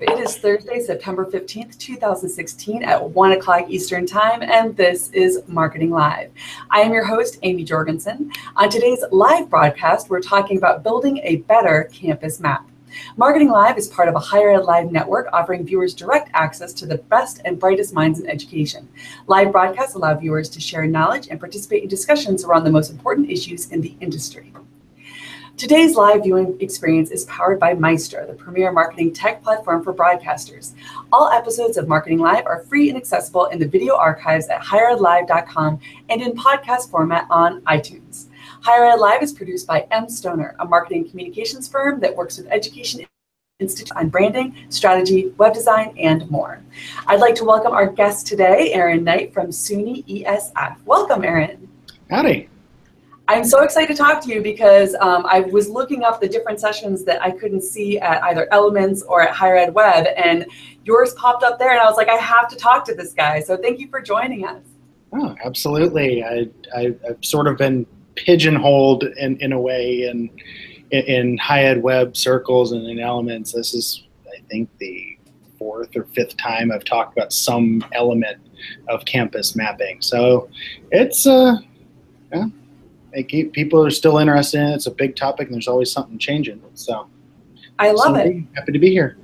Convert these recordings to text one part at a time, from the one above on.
It is Thursday, September 15th, 2016 at 1 o'clock Eastern Time, and this is Marketing Live. I am your host, Amy Jorgensen. On today's live broadcast, we're talking about building a better campus map. Marketing Live is part of a Higher Ed Live network offering viewers direct access to the best and brightest minds in education. Live broadcasts allow viewers to share knowledge and participate in discussions around the most important issues in the industry. Today's live viewing experience is powered by Maestro, the premier marketing tech platform for broadcasters. All episodes of Marketing Live are free and accessible in the video archives at higheredlive.com and in podcast format on iTunes. Higher Ed Live is produced by M. Stoner, a marketing communications firm that works with education Institute on branding, strategy, web design, and more. I'd like to welcome our guest today, Aaron Knight from SUNY ESF. Welcome, Aaron. Howdy. I'm so excited to talk to you because um, I was looking up the different sessions that I couldn't see at either Elements or at Higher Ed Web, and yours popped up there, and I was like, I have to talk to this guy. So thank you for joining us. Oh, absolutely. I, I, have sort of been pigeonholed in, in a way in, in Higher Ed Web circles and in Elements. This is, I think, the fourth or fifth time I've talked about some element of campus mapping. So it's, uh, yeah, keep, people are still interested in it. It's a big topic, and there's always something changing. So I love so it. Happy to be here.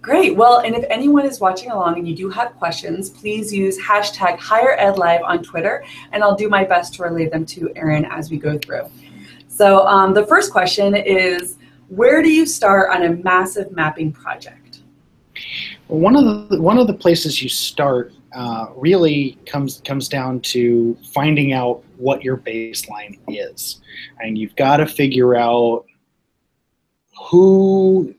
Great. Well, and if anyone is watching along and you do have questions, please use hashtag Higher Ed Live on Twitter, and I'll do my best to relay them to Aaron as we go through. So um, the first question is, where do you start on a massive mapping project? Well, one of the one of the places you start uh, really comes comes down to finding out what your baseline is, and you've got to figure out who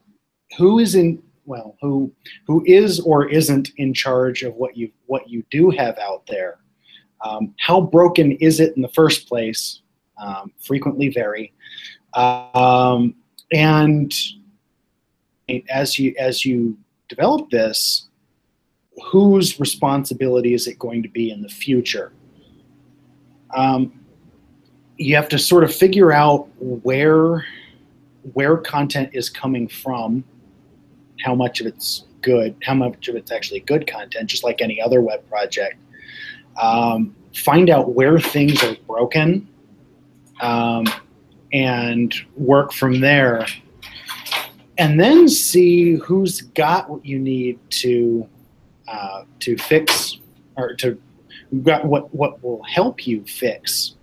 who is in well who who is or isn't in charge of what you what you do have out there. Um, how broken is it in the first place? Um, frequently vary, um, and as you as you develop this, whose responsibility is it going to be in the future? Um, you have to sort of figure out where where content is coming from, how much of it's good, how much of it's actually good content, just like any other web project. Um, find out where things are broken, um, and work from there. And then see who's got what you need to uh, to fix or to what what will help you fix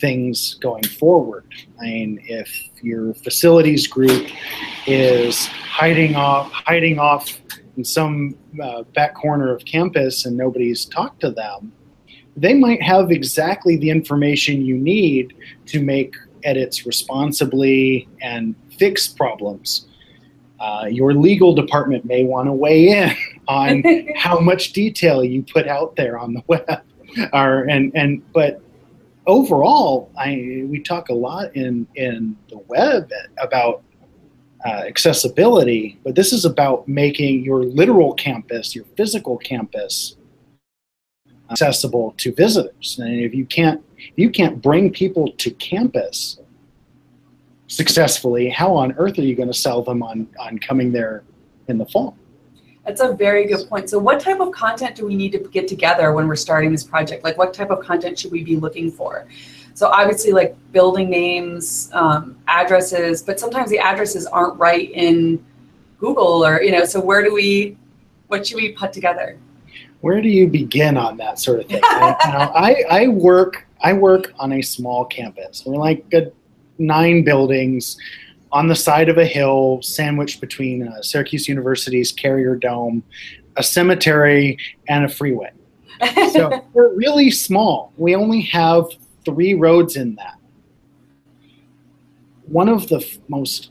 things going forward. I mean, if your facilities group is hiding off hiding off in some uh, back corner of campus and nobody's talked to them, they might have exactly the information you need to make edits responsibly and fix problems. Uh, your legal department may want to weigh in on how much detail you put out there on the web. Or, and, and, but overall, I, we talk a lot in, in the web about uh, accessibility, but this is about making your literal campus, your physical campus, accessible to visitors. And if you can't, if you can't bring people to campus successfully, how on earth are you going to sell them on, on coming there in the fall? That's a very good point. So, what type of content do we need to get together when we're starting this project? Like, what type of content should we be looking for? So, obviously, like building names, um, addresses, but sometimes the addresses aren't right in Google or, you know, so where do we, what should we put together? Where do you begin on that sort of thing? I, you know, I, I work, I work on a small campus. We're like good nine buildings on the side of a hill, sandwiched between uh, Syracuse University's Carrier Dome, a cemetery, and a freeway. so we're really small. We only have three roads in that. One of the f- most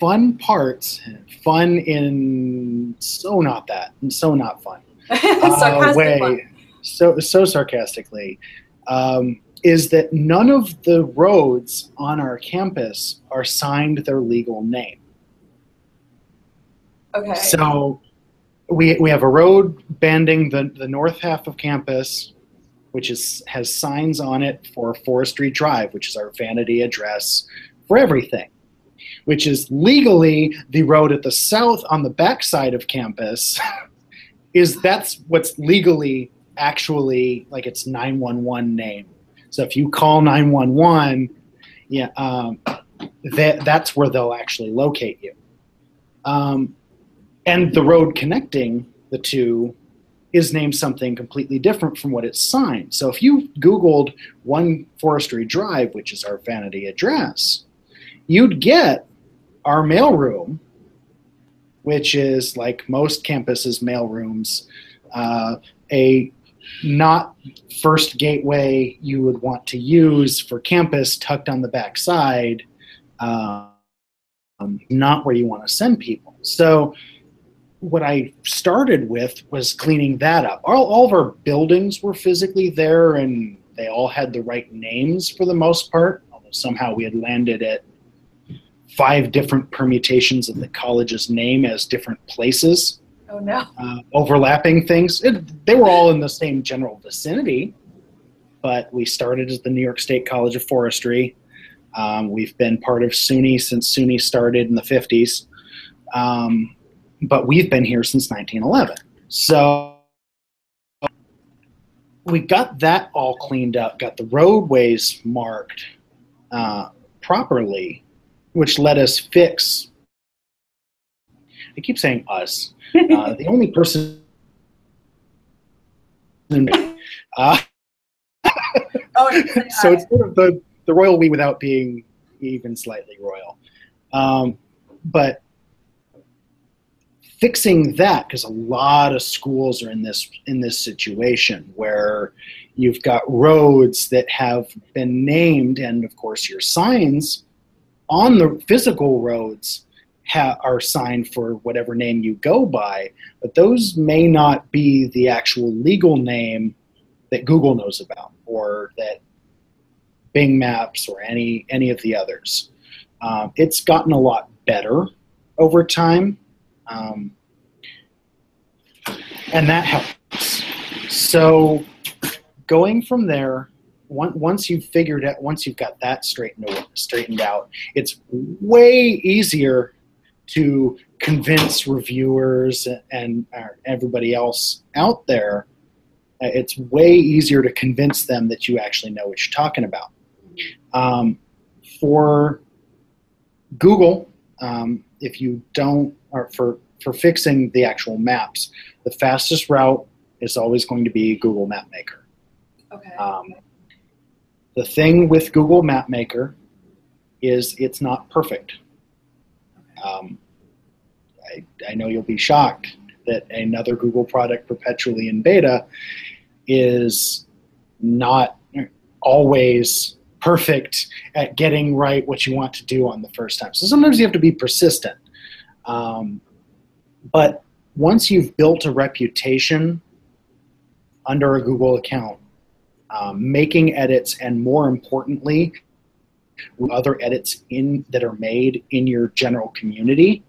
fun parts, fun in so not that, and so not fun, uh, way, fun. so so sarcastically. Um, is that none of the roads on our campus are signed their legal name. Okay. So we, we have a road banding the, the north half of campus, which is has signs on it for Forestry Drive, which is our vanity address for everything. which is legally the road at the south on the backside of campus, is that's what's legally actually like its 911 name. So if you call 911, yeah, um, that that's where they'll actually locate you. Um, and the road connecting the two is named something completely different from what it's signed. So if you Googled One Forestry Drive, which is our vanity address, you'd get our mailroom, which is like most campuses' mailrooms, uh, a not first gateway you would want to use for campus tucked on the back side, um, not where you want to send people. So what I started with was cleaning that up. All, all of our buildings were physically there and they all had the right names for the most part, although somehow we had landed at five different permutations of the college's name as different places. Oh no. Uh, overlapping things. It, they were all in the same general vicinity, but we started as the New York State College of Forestry. Um, we've been part of SUNY since SUNY started in the 50s. Um, but we've been here since 1911. So we got that all cleaned up, got the roadways marked uh, properly, which let us fix. I keep saying us. Uh, the only person. Uh, oh, so it's sort of the, the royal we without being even slightly royal. Um, but fixing that because a lot of schools are in this in this situation where you've got roads that have been named and of course your signs on the physical roads ha- are signed for whatever name you go by but those may not be the actual legal name that google knows about or that bing maps or any any of the others um, it's gotten a lot better over time um, and that helps. So going from there, once you've figured out, once you've got that straightened straightened out, it's way easier to convince reviewers and everybody else out there. Uh, it's way easier to convince them that you actually know what you're talking about. Um, for Google, um, if you don't, or for for fixing the actual maps, the fastest route is always going to be Google Map Maker. Okay. Um, the thing with Google Map Maker is it's not perfect. Um, I, I know you'll be shocked that another Google product perpetually in beta is not always perfect at getting right what you want to do on the first time. So sometimes you have to be persistent. Um, but once you've built a reputation under a Google account, um, making edits and more importantly, other edits in that are made in your general community,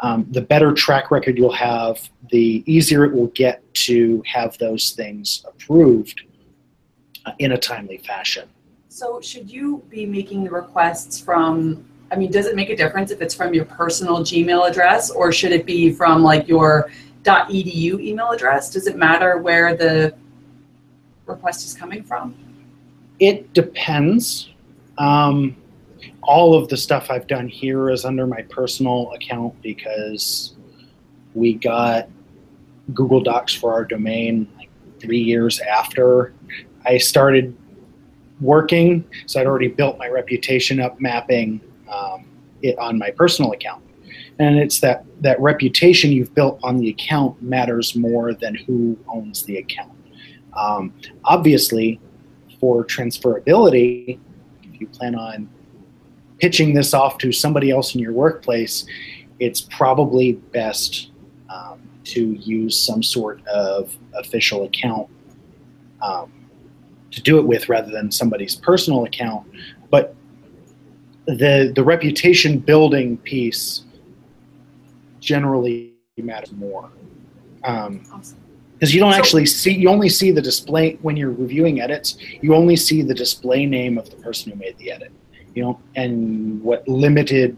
um, the better track record you'll have, the easier it will get to have those things approved uh, in a timely fashion. So, should you be making the requests from I mean, does it make a difference if it's from your personal Gmail address or should it be from like your .edu email address? Does it matter where the request is coming from? It depends. Um, all of the stuff I've done here is under my personal account because we got Google Docs for our domain like three years after I started working. So I'd already built my reputation up mapping um, it on my personal account. And it's that, that reputation you've built on the account matters more than who owns the account. Um, obviously, for transferability, if you plan on pitching this off to somebody else in your workplace, it's probably best um, to use some sort of official account um, to do it with rather than somebody's personal account. But the the reputation building piece generally matters more. Um, awesome because you don't so, actually see you only see the display when you're reviewing edits you only see the display name of the person who made the edit you know and what limited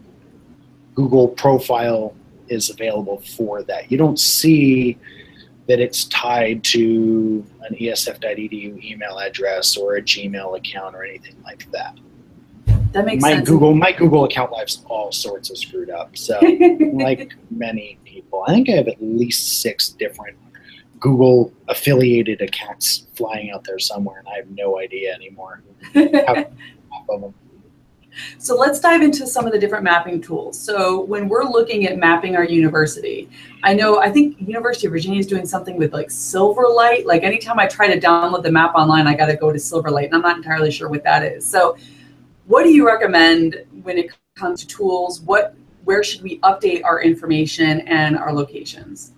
Google profile is available for that. You don't see that it's tied to an esf.edu email address or a Gmail account or anything like that. That makes my sense. Google my Google account life's all sorts of screwed up. So like many people, I think I have at least six different Google affiliated accounts flying out there somewhere, and I have no idea anymore. So let's dive into some of the different mapping tools. So when we're looking at mapping our university, I know I think University of Virginia is doing something with like Silverlight. Like anytime I try to download the map online, I got to go to Silverlight, and I'm not entirely sure what that is. So what do you recommend when it comes to tools? What where should we update our information and our locations?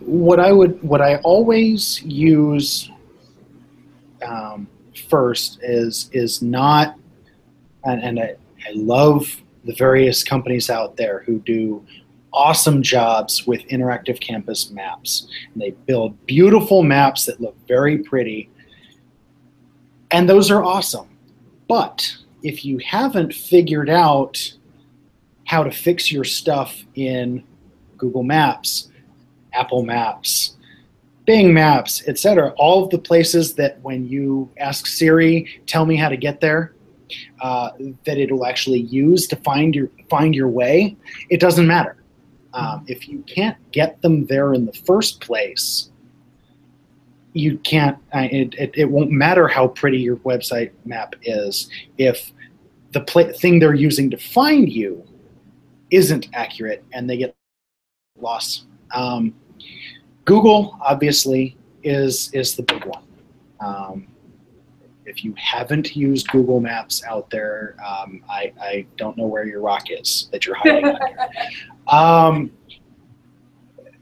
What I would, what I always use um, first is is not, and, and I, I love the various companies out there who do awesome jobs with interactive campus maps. And they build beautiful maps that look very pretty, and those are awesome. But if you haven't figured out how to fix your stuff in Google Maps, Apple Maps, Bing Maps, etc., all of the places that when you ask Siri, tell me how to get there, uh, that it'll actually use to find your find your way, it doesn't matter. Um, if you can't get them there in the first place, you can't. It, it, it won't matter how pretty your website map is if the pla- thing they're using to find you isn't accurate and they get lost. Um, Google obviously is is the big one. Um, if you haven't used Google Maps out there, um, I, I don't know where your rock is that you're hiding under. Um,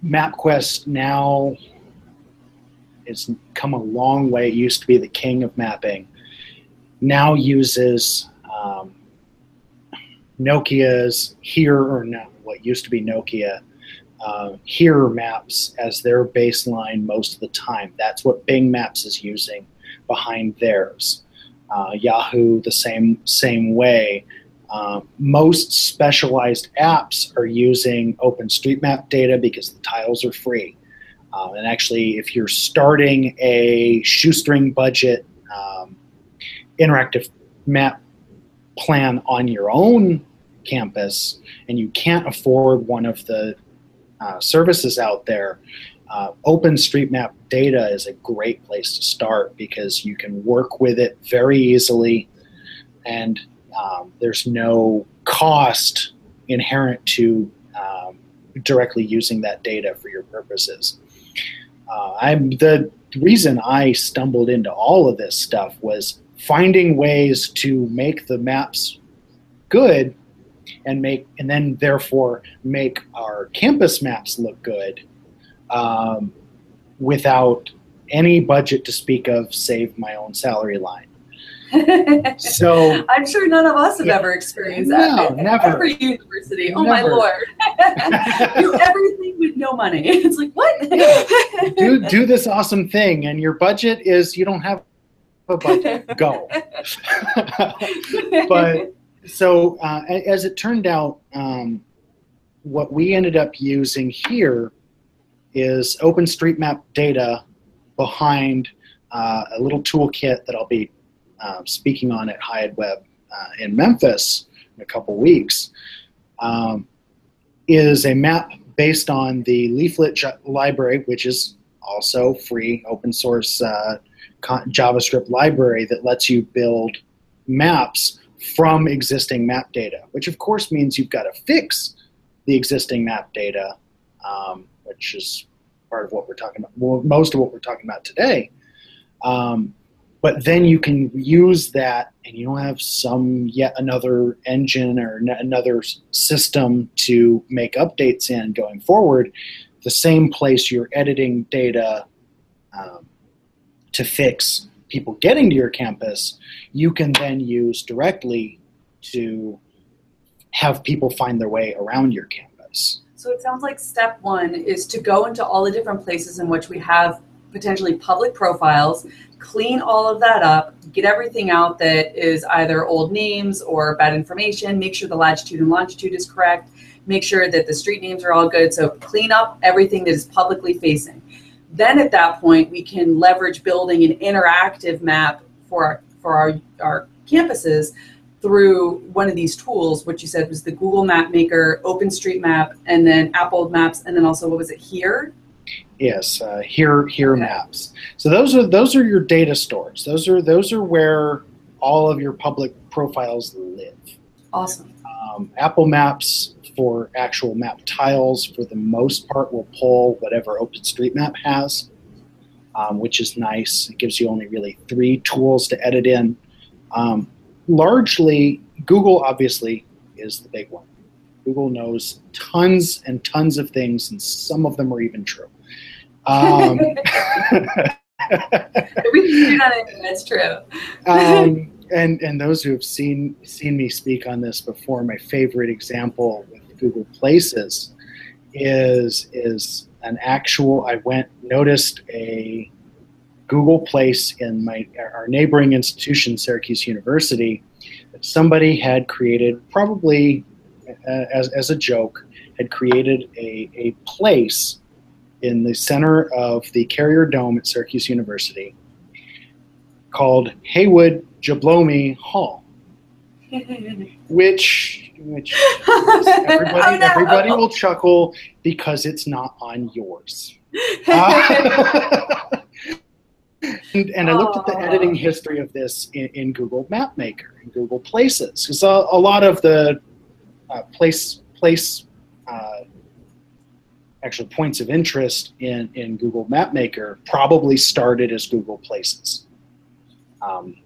MapQuest now has come a long way. It used to be the king of mapping. Now uses um, Nokia's here or no, what used to be Nokia uh, here maps as their baseline most of the time. That's what Bing Maps is using behind theirs. Uh, Yahoo the same same way. Uh, most specialized apps are using OpenStreetMap data because the tiles are free. Uh, and actually, if you're starting a shoestring budget um, interactive map plan on your own campus and you can't afford one of the uh, services out there, uh, OpenStreetMap data is a great place to start because you can work with it very easily and um, there's no cost inherent to um, directly using that data for your purposes. Uh, I'm the reason I stumbled into all of this stuff was finding ways to make the maps good and make and then therefore make our campus maps look good um, without any budget to speak of save my own salary line so I'm sure none of us have Yeah. ever experienced that No, never. Every university. Oh my lord. do everything with no money. It's like what? do do this awesome thing and your budget is you don't have a budget go but so uh, as it turned out um, what we ended up using here is openstreetmap data behind uh, a little toolkit that i'll be uh, speaking on at HighEdWeb uh, in Memphis in a couple weeks, um, is a map based on the Leaflet library, which is also free open source uh, JavaScript library that lets you build maps from existing map data, which of course means you've got to fix the existing map data, um, which is part of what we're talking about, well, most of what we're talking about today. Um, but then you can use that and you don't have some yet another engine or n- another system to make updates in going forward the same place you're editing data um, to fix people getting to your campus you can then use directly to have people find their way around your campus So it sounds like step one is to go into all the different places in which we have potentially public profiles, clean all of that up, get everything out that is either old names or bad information, make sure the latitude and longitude is correct, make sure that the street names are all good. So clean up everything that is publicly facing. Then at that point, we can leverage building an interactive map for our, for our, our campuses through one of these tools, which you said was the Google Map Maker, OpenStreetMap, and then Apple Maps, and then also what was it here? Yes, uh, here here okay. maps. So those are those are your data stores. Those are those are where all of your public profiles live. Awesome. Um, Apple Maps for actual map tiles, for the most part, will pull whatever OpenStreetMap has, um, which is nice. It gives you only really three tools to edit in. Um, largely, Google obviously is the big one. Google knows tons and tons of things, and some of them are even true. Um, we can it. That's true. and and those who have seen seen me speak on this before, my favorite example with Google Places is is an actual. I went noticed a Google Place in my our neighboring institution, Syracuse University, that somebody had created probably as as a joke had created a a place in the center of the Carrier Dome at Syracuse University called Haywood Jablomi Hall, which which everybody, oh, no. everybody will chuckle because it's not on yours. Uh, and, and I looked at the editing history of this in, in Google Map Maker and Google Places because a, a, lot of the uh, place place uh, actual points of interest in, in Google Map Maker probably started as Google Places. Um,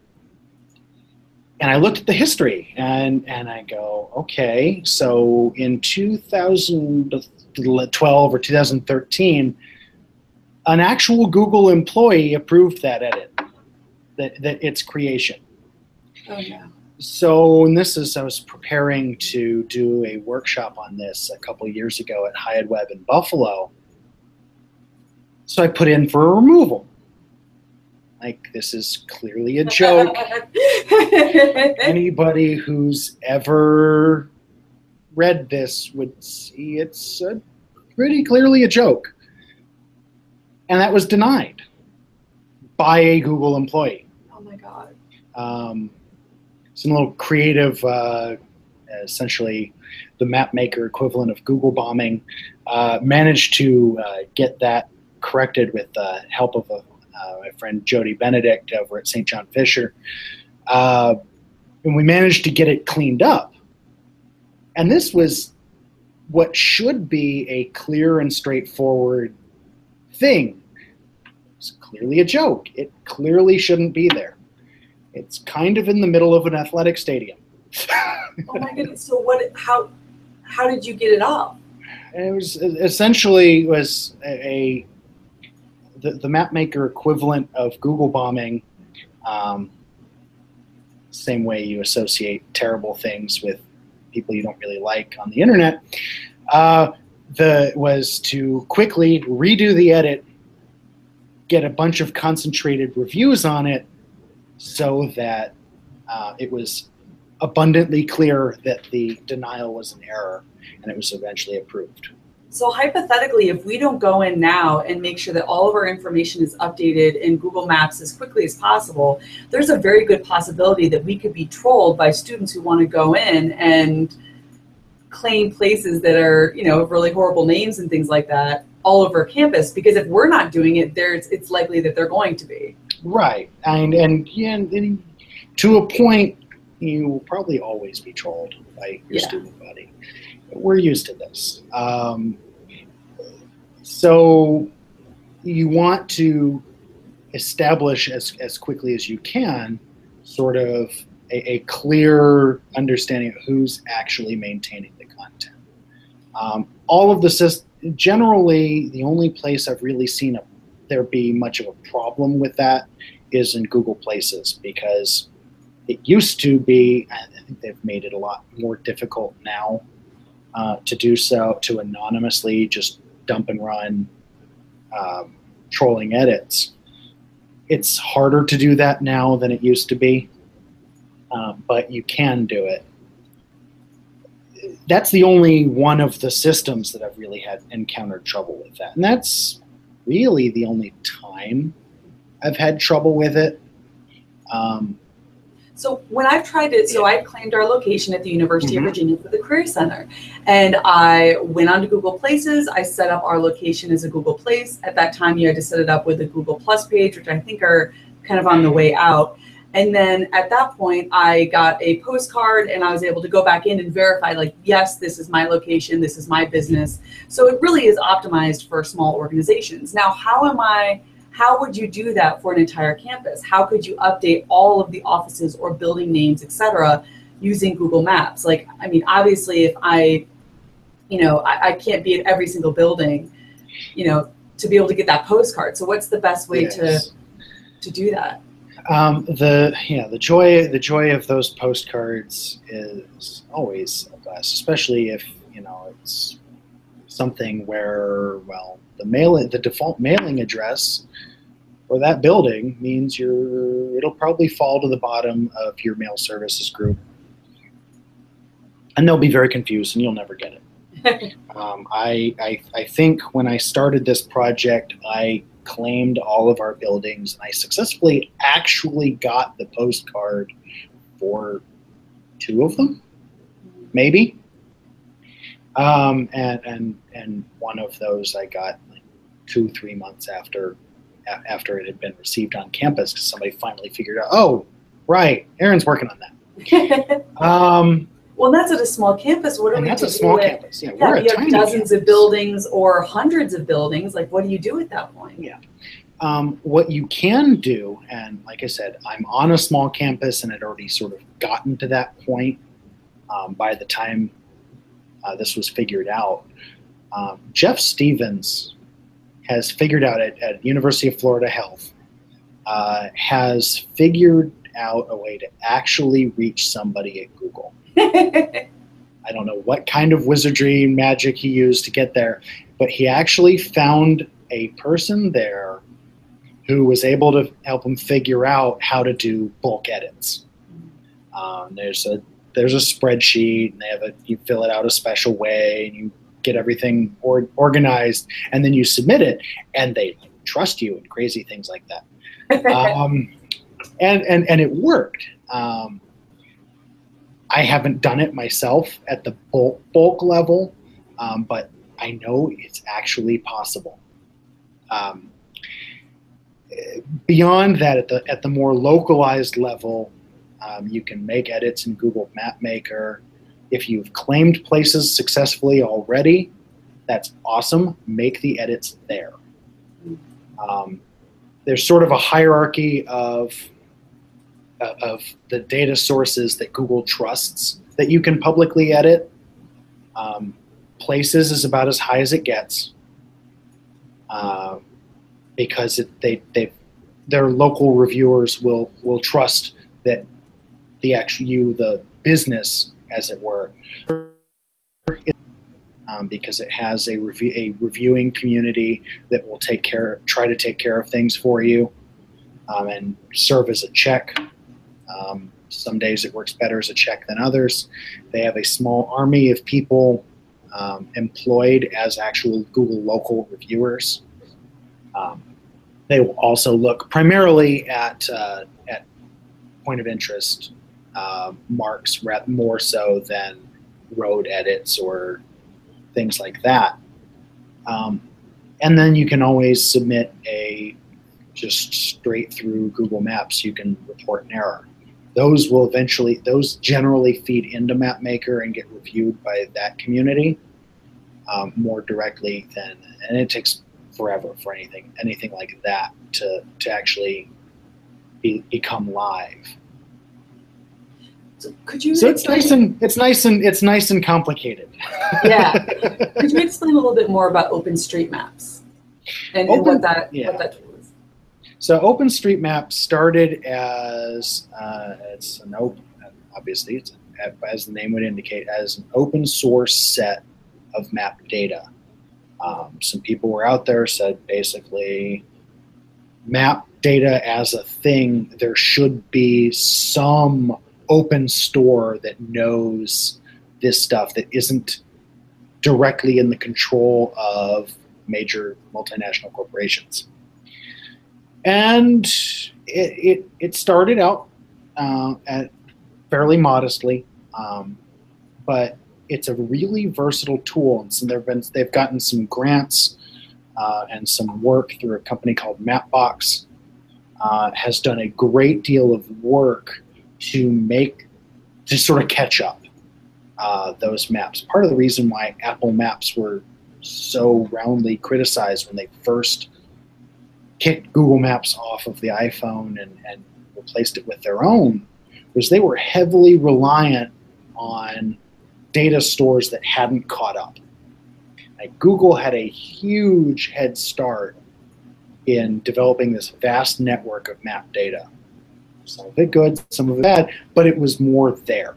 and I looked at the history and, and I go, okay, so in 2012 or 2013, an actual Google employee approved that edit, that, that its creation. Oh, yeah. So, and this is, I was preparing to do a workshop on this a couple years ago at HighEdWeb in Buffalo. So I put in for a removal. Like, this is clearly a joke. Anybody who's ever read this would see it's a, pretty clearly a joke. And that was denied by a Google employee. Oh my God. Um, some little creative, uh, essentially the map maker equivalent of Google bombing, uh, managed to uh, get that corrected with the help of a, uh, my friend Jody Benedict over at St. John Fisher. Uh, and we managed to get it cleaned up. And this was what should be a clear and straightforward thing. It's clearly a joke. It clearly shouldn't be there. It's kind of in the middle of an athletic stadium. oh my goodness! So what? How? How did you get it off? It was essentially was a, a the, the map maker equivalent of Google bombing. Um, same way you associate terrible things with people you don't really like on the internet. Uh, the was to quickly redo the edit, get a bunch of concentrated reviews on it, so that uh, it was abundantly clear that the denial was an error and it was eventually approved. So hypothetically, if we don't go in now and make sure that all of our information is updated in Google Maps as quickly as possible, there's a very good possibility that we could be trolled by students who want to go in and claim places that are, you know, really horrible names and things like that all over campus. Because if we're not doing it, there's it's likely that they're going to be. Right, and and yeah, and to a point, you will probably always be trolled by your yeah. student body. We're used to this. Um, so you want to establish as, as quickly as you can sort of a, a clear understanding of who's actually maintaining the content. Um, all of the systems, generally, the only place I've really seen a, there be much of a problem with that is in Google Places because it used to be, I think they've made it a lot more difficult now uh, to do so, to anonymously just dump and run um, trolling edits. It's harder to do that now than it used to be, uh, but you can do it. that's the only one of the systems that I've really had encountered trouble with that, and that's really the only time I've had trouble with it. Um, so when I've tried it, so I claimed our location at the University Mhm. of Virginia for the Career Center, and I went onto Google Places. I set up our location as a Google Place. At that time, you had to set it up with a Google Plus page, which I think are kind of on the way out. And then at that point, I got a postcard, and I was able to go back in and verify, like, yes, this is my location, this is my business. So it really is optimized for small organizations. Now, how am I? How would you do that for an entire campus? How could you update all of the offices or building names, et cetera, using Google Maps? Like, I mean, obviously, if I, you know, I, I can't be at every single building, you know, to be able to get that postcard. So, what's the best way yes. to to do that? Um, the yeah the joy the joy of those postcards is always a blast, especially if you know it's something where well the mail the default mailing address for that building means you're it'll probably fall to the bottom of your mail services group, and they'll be very confused and you'll never get it. Um, I, I, I think when I started this project, I claimed all of our buildings and I successfully actually got the postcard for two of them, maybe. Um, and, and, and one of those I got like two, three months after, a- after it had been received on campus because somebody finally figured out, oh, right, Aaron's working on that. Um, well, that's at a small campus. What do and we that's a small with- campus. Yeah, Yeah, we're a you have dozens of buildings or hundreds of buildings. Like, what do you do at that point? Yeah. Um, what you can do, and like I said, I'm on a small campus and had already sort of gotten to that point um, by the time uh, this was figured out. Um, Jeff Stevens has figured out at, at University of Florida Health uh, has figured out a way to actually reach somebody at Google. I don't know what kind of wizardry magic he used to get there, but he actually found a person there who was able to help him figure out how to do bulk edits. Um, there's a there's a spreadsheet, and they have a you fill it out a special way, and you get everything or, organized, and then you submit it, and they trust you and crazy things like that um, and and and it worked. Um, I haven't done it myself at the bulk, bulk level, um, but I know it's actually possible. Um, beyond that, at the at the more localized level, um, you can make edits in Google Map Maker. If you've claimed places successfully already, that's awesome. Make the edits there. Um, there's sort of a hierarchy of uh, of the data sources that Google trusts that you can publicly edit. Um, places is about as high as it gets uh, because it, they they their local reviewers will will trust that the actual you the business as it were um, because it has a a reviewing community that will take care try to take care of things for you um, and serve as a check. Um, some days it works better as a check than others. They have a small army of people um, employed as actual Google local reviewers. Um, they will also look primarily at uh, at point of interest uh, marks rather more so than road edits or things like that. Um, and then you can always submit a just straight through Google Maps. You can report an error. Those will eventually, those generally feed into MapMaker and get reviewed by that community um, more directly than, and it takes forever for anything, anything like that to to actually be, become live. So could you So it's nice and it's nice and it's nice and complicated. Yeah. Could you explain a little bit more about OpenStreetMaps and, and Open- what that yeah. what that tool is? So OpenStreetMap started as uh, it's an open, obviously it's as the name would indicate, as an open source set of map data. Um, some people were out there said basically map data as a thing. There should be some open store that knows this stuff that isn't directly in the control of major multinational corporations. And it, it, it started out uh, at fairly modestly, um, but it's a really versatile tool. And so they've been they've gotten some grants uh, and some work through a company called Mapbox. Uh, has done a great deal of work to make to sort of catch up uh, those maps. Part of the reason why Apple Maps were so roundly criticized when they first kicked Google Maps off of the iPhone and, and replaced it with their own was they were heavily reliant on data stores that hadn't caught up. Like Google had a huge head start in developing this vast network of map data. Some of it good, some of it bad, but it was more there.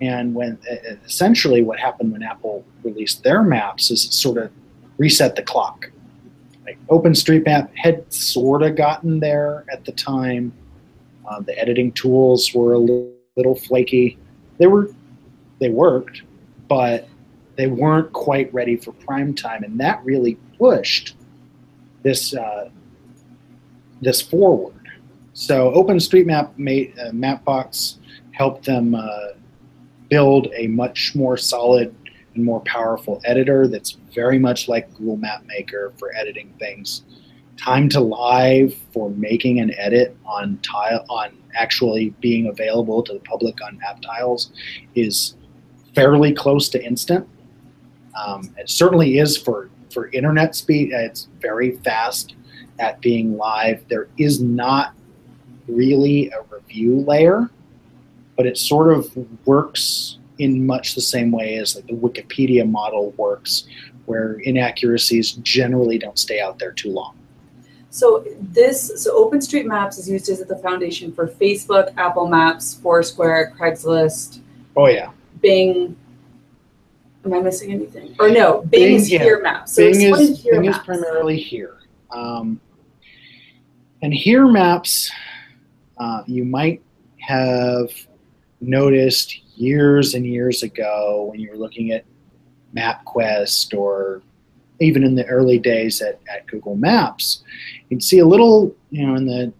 And when essentially what happened when Apple released their maps is it sort of reset the clock. Like OpenStreetMap had sort of gotten there at the time. Uh, the editing tools were a little, little flaky. They were, they worked, but they weren't quite ready for prime time, and that really pushed this uh, this forward. So OpenStreetMap made uh, Mapbox helped them uh, build a much more solid and more powerful editor that's very much like Google Map Maker for editing things. Time to live for making an edit on tile on actually being available to the public on map tiles is fairly close to instant. Um, it certainly is for for internet speed. It's very fast at being live. There is not really a review layer but it sort of works in much the same way as like the Wikipedia model works, where inaccuracies generally don't stay out there too long. So this, so OpenStreetMaps is used as the foundation for Facebook, Apple Maps, Foursquare, Craigslist. Oh yeah. Bing. Am I missing anything? Or no, Bing, Bing is yeah. here maps. So Bing is Bing maps. is primarily here. Um, and here maps, uh, you might have noticed years and years ago when you were looking at MapQuest or even in the early days at, at Google Maps, you'd see a little, you know, in the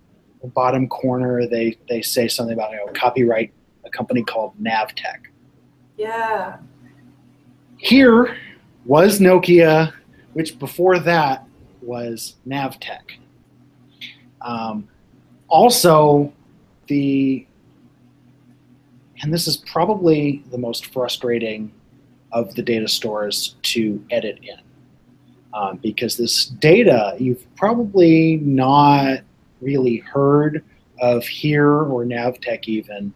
bottom corner, they, they say something about, you know, copyright a company called Navteq. Yeah. Here was Nokia, which before that was Navteq. Um, also, the and this is probably the most frustrating of the data stores to edit in. Um, because this data you've probably not really heard of here or Navteq even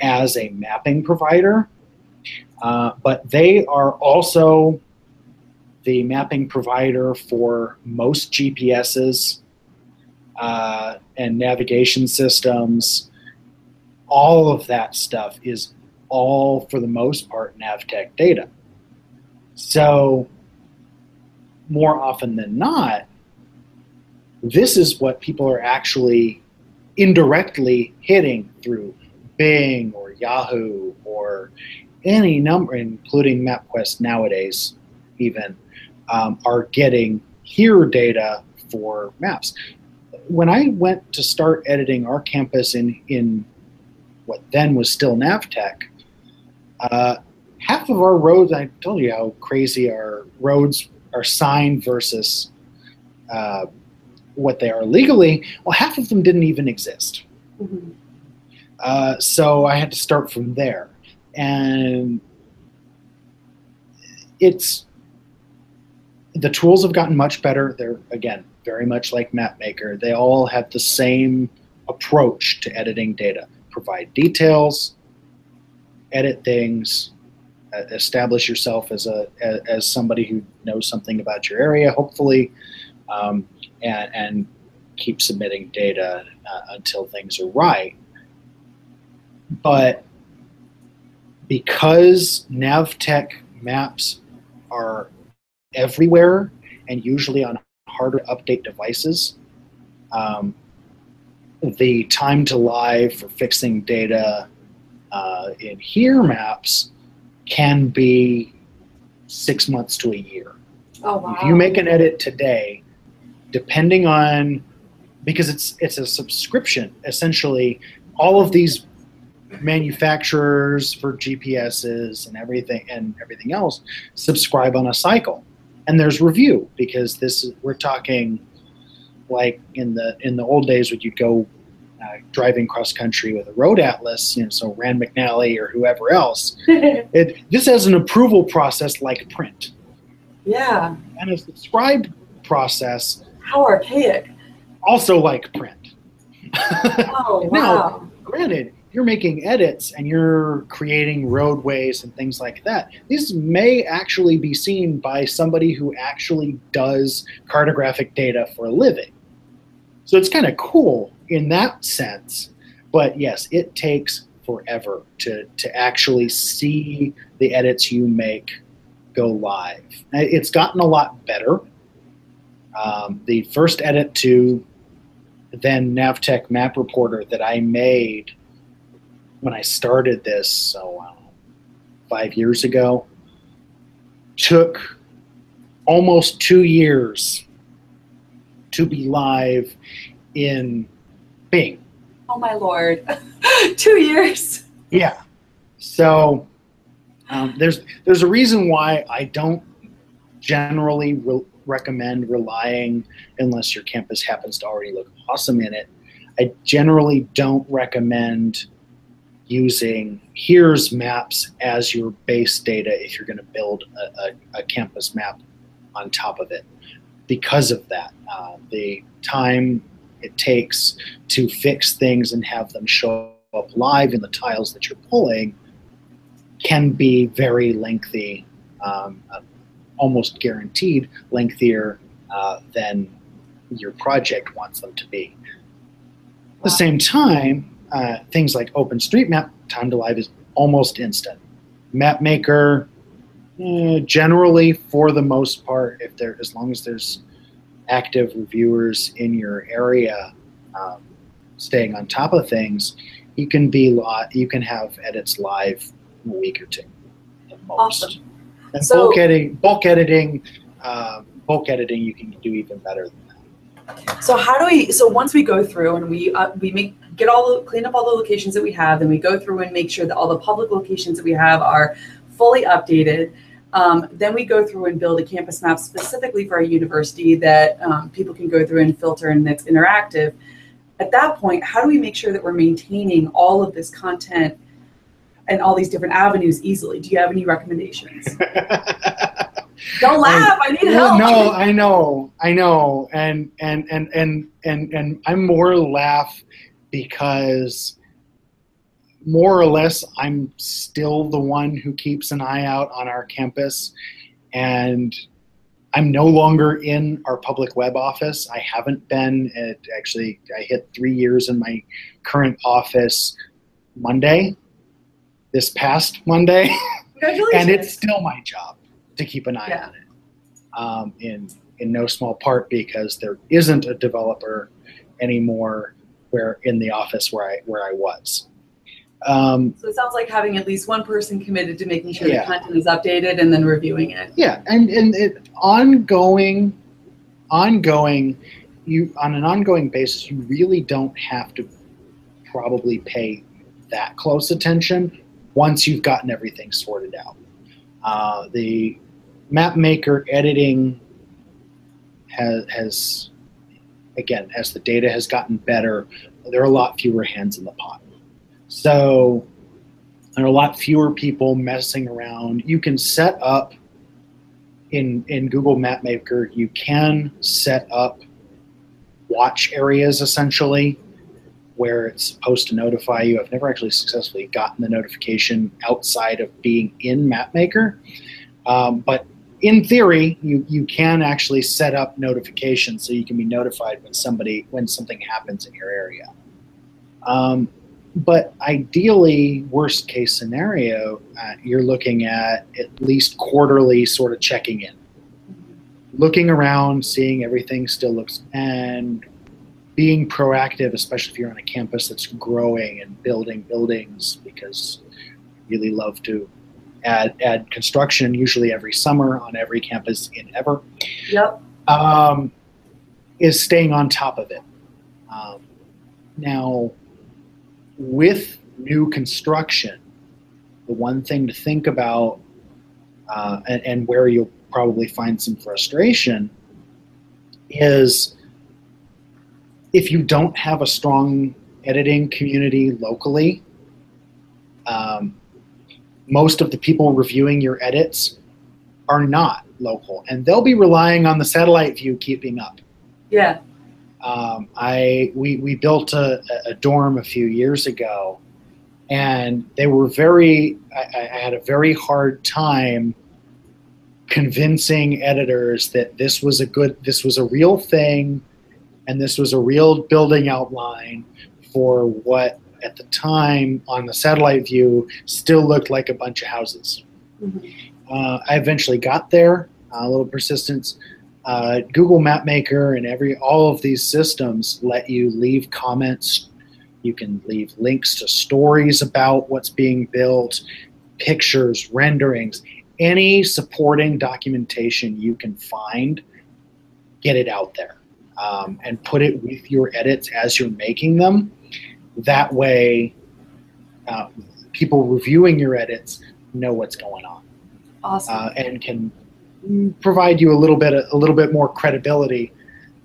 as a mapping provider, uh, but they are also the mapping provider for most GPSs uh, and navigation systems all of that stuff is all for the most part Navteq data. So more often than not, this is what people are actually indirectly hitting through Bing or Yahoo or any number, including MapQuest nowadays, even, um, are getting here data for maps. When I went to start editing our campus in, in what then was still Navteq, uh, half of our roads, I told you how crazy our roads are signed versus uh, what they are legally. Well, half of them didn't even exist. Mm-hmm. Uh, so I had to start from there. And it's the tools have gotten much better. They're, again, very much like MapMaker. They all have the same approach to editing data provide details, edit things, uh, establish yourself as a as, somebody who knows something about your area, hopefully, um, and, and, keep submitting data uh, until things are right. But because Navteq maps are everywhere and usually on harder to update devices, um, the time to live for fixing data uh, in here maps can be six months to a year. Oh wow. If you make an edit today, depending on because it's it's a subscription essentially, all of these manufacturers for GPSs and everything and everything else subscribe on a cycle. And there's review because this we're talking like in the in the old days when you'd go uh, driving cross country with a road atlas, you know, so Rand McNally or whoever else. it this has an approval process like print yeah. and a subscribe process How archaic. also like print. Oh Now- wow. Granted, you're making edits and you're creating roadways and things like that. These may actually be seen by somebody who actually does cartographic data for a living. So it's kind of cool in that sense. But yes, it takes forever to, to actually see the edits you make go live. It's gotten a lot better. Um, the first edit to then Navteq Map Reporter that I made when I started this, so uh, five years ago, took almost two years to be live in Bing. Oh my lord. Two years. Yeah. So um, there's there's a reason why I don't generally re- recommend relying unless your campus happens to already look awesome in it. I generally don't recommend using here's maps as your base data if you're going to build a, a, a campus map on top of it because of that. Uh, the time it takes to fix things and have them show up live in the tiles that you're pulling can be very lengthy, um, uh, almost guaranteed lengthier uh, than your project wants them to be. At the same time, uh, things like OpenStreetMap time to live is almost instant. MapMaker, eh, generally, for the most part, if there as long as there's active reviewers in your area, um, staying on top of things, you can be li- you can have edits live in a week or two at most. Awesome. And So- bulk editing, bulk editing, uh, bulk editing, you can do even better than that. So how do we? So once we go through and we uh, we make get all the clean up all the locations that we have, then we go through and make sure that all the public locations that we have are fully updated. Um, then we go through and build a campus map specifically for our university that um, people can go through and filter and that's interactive. At that point, how do we make sure that we're maintaining all of this content and all these different avenues easily? Do you have any recommendations? Don't laugh. I need Well, help. no, I know, I know, and and and and and and I'm more laugh because more or less I'm still the one who keeps an eye out on our campus, and I'm no longer in our public web office. I haven't been. At, actually, I hit three years in my current office Monday, this past Monday. Congratulations. and it's still my job to keep an eye Yeah. on it. Um, in in no small part because there isn't a developer anymore where in the office where I where I was. Um, So it sounds like having at least one person committed to making sure Yeah. the content is updated and then reviewing it. yeah, and and it, ongoing, ongoing, you on an ongoing basis, you really don't have to probably pay that close attention once you've gotten everything sorted out. Uh, the map maker editing has, has again as the data has gotten better there are a lot fewer hands in the pot. So there are a lot fewer people messing around. You can set up in in google map maker you can set up watch areas essentially where it's supposed to notify you. I've never actually successfully gotten the notification outside of being in mapmaker um, but in theory, you, you can actually set up notifications so you can be notified when somebody when something happens in your area. Um, but ideally, worst case scenario, uh, you're looking at at least quarterly sort of checking in, looking around, seeing everything still looks, and being proactive, especially if you're on a campus that's growing and building buildings, because really love to add add construction usually every summer on every campus in ever. Yep. Um, is staying on top of it. Um, now, with new construction, the one thing to think about, uh, and, and where you'll probably find some frustration, is if you don't have a strong editing community locally, um, most of the people reviewing your edits are not local, and they'll be relying on the satellite view keeping up. Yeah. Um, I we we built a, a dorm a few years ago, and they were very. I, I had a very hard time convincing editors that this was a good, this was a real thing, and this was a real building outline for what at the time on the satellite view still looked like a bunch of houses. Mm-hmm. Uh, I eventually got there, a little persistence. Uh, Google Mapmaker and every all of these systems let you leave comments. You can leave links to stories about what's being built, pictures, renderings, any supporting documentation you can find. Get it out there um, and put it with your edits as you're making them. That way, uh, people reviewing your edits know what's going on Awesome. uh, and can provide you a little bit a little bit more credibility.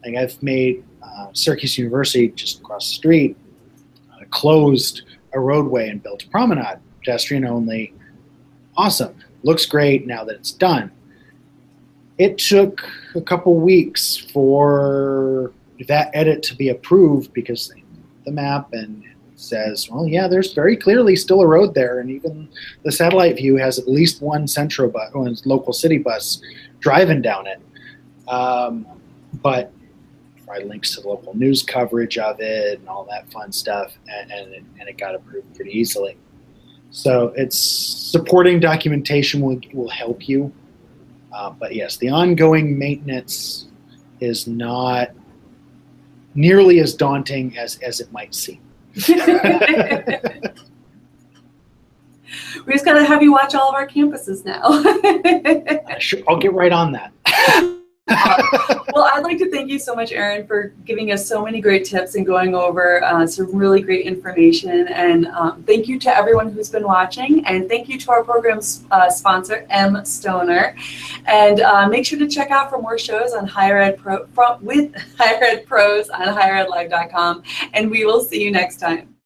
Like I've made uh, Syracuse University just across the street uh, closed a roadway and built a promenade, pedestrian only. Awesome, looks great now that it's done. It took a couple weeks for that edit to be approved because the map and says, well, yeah, there's very clearly still a road there, and even the satellite view has at least one central bus, one local city bus driving down it. Um, but provide links to the local news coverage of it and all that fun stuff, and, and, it, and it got approved pretty easily. So it's supporting documentation will, will help you. Uh, but yes, the ongoing maintenance is not nearly as daunting as, as it might seem. we just got to have you watch all of our campuses now. Sure, I'll get right on that. well, I'd like to thank you so much, Erin, for giving us so many great tips and going over uh, some really great information. And um, thank you to everyone who's been watching. And thank you to our program's uh, sponsor, mStoner. And uh, make sure to check out for more shows on Higher Ed Pro from, with Higher Ed Pros on higheredlive.com. And we will see you next time.